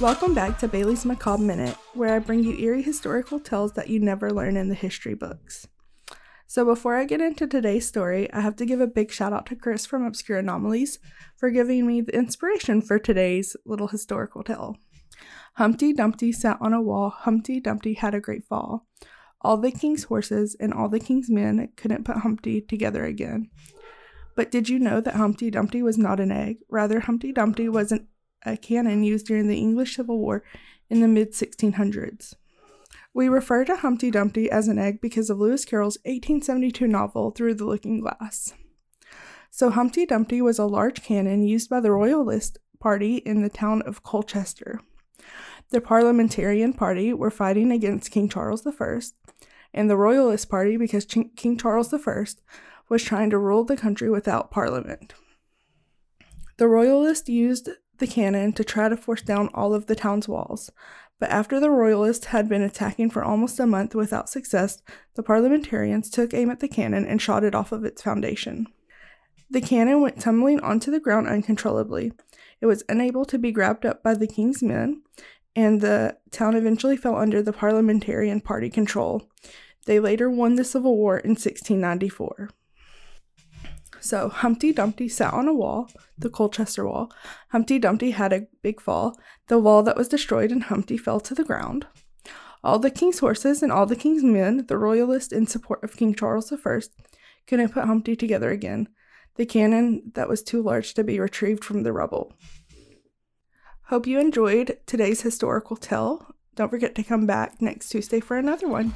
Welcome back to Bailey's Macabre Minute, where I bring you eerie historical tales that you never learn in the history books. So, before I get into today's story, I have to give a big shout out to Chris from Obscure Anomalies for giving me the inspiration for today's little historical tale. Humpty Dumpty sat on a wall, Humpty Dumpty had a great fall. All the king's horses and all the king's men couldn't put Humpty together again. But did you know that Humpty Dumpty was not an egg? Rather, Humpty Dumpty was an a cannon used during the English Civil War in the mid 1600s. We refer to Humpty Dumpty as an egg because of Lewis Carroll's 1872 novel Through the Looking Glass. So, Humpty Dumpty was a large cannon used by the Royalist Party in the town of Colchester. The Parliamentarian Party were fighting against King Charles I, and the Royalist Party because King Charles I was trying to rule the country without parliament. The Royalists used the cannon to try to force down all of the town's walls. But after the Royalists had been attacking for almost a month without success, the parliamentarians took aim at the cannon and shot it off of its foundation. The cannon went tumbling onto the ground uncontrollably. It was unable to be grabbed up by the king's men, and the town eventually fell under the parliamentarian party control. They later won the Civil War in 1694. So Humpty Dumpty sat on a wall, the Colchester wall. Humpty Dumpty had a big fall. The wall that was destroyed, and Humpty fell to the ground. All the king's horses and all the king's men, the royalists in support of King Charles I, couldn't put Humpty together again. The cannon that was too large to be retrieved from the rubble. Hope you enjoyed today's historical tale. Don't forget to come back next Tuesday for another one.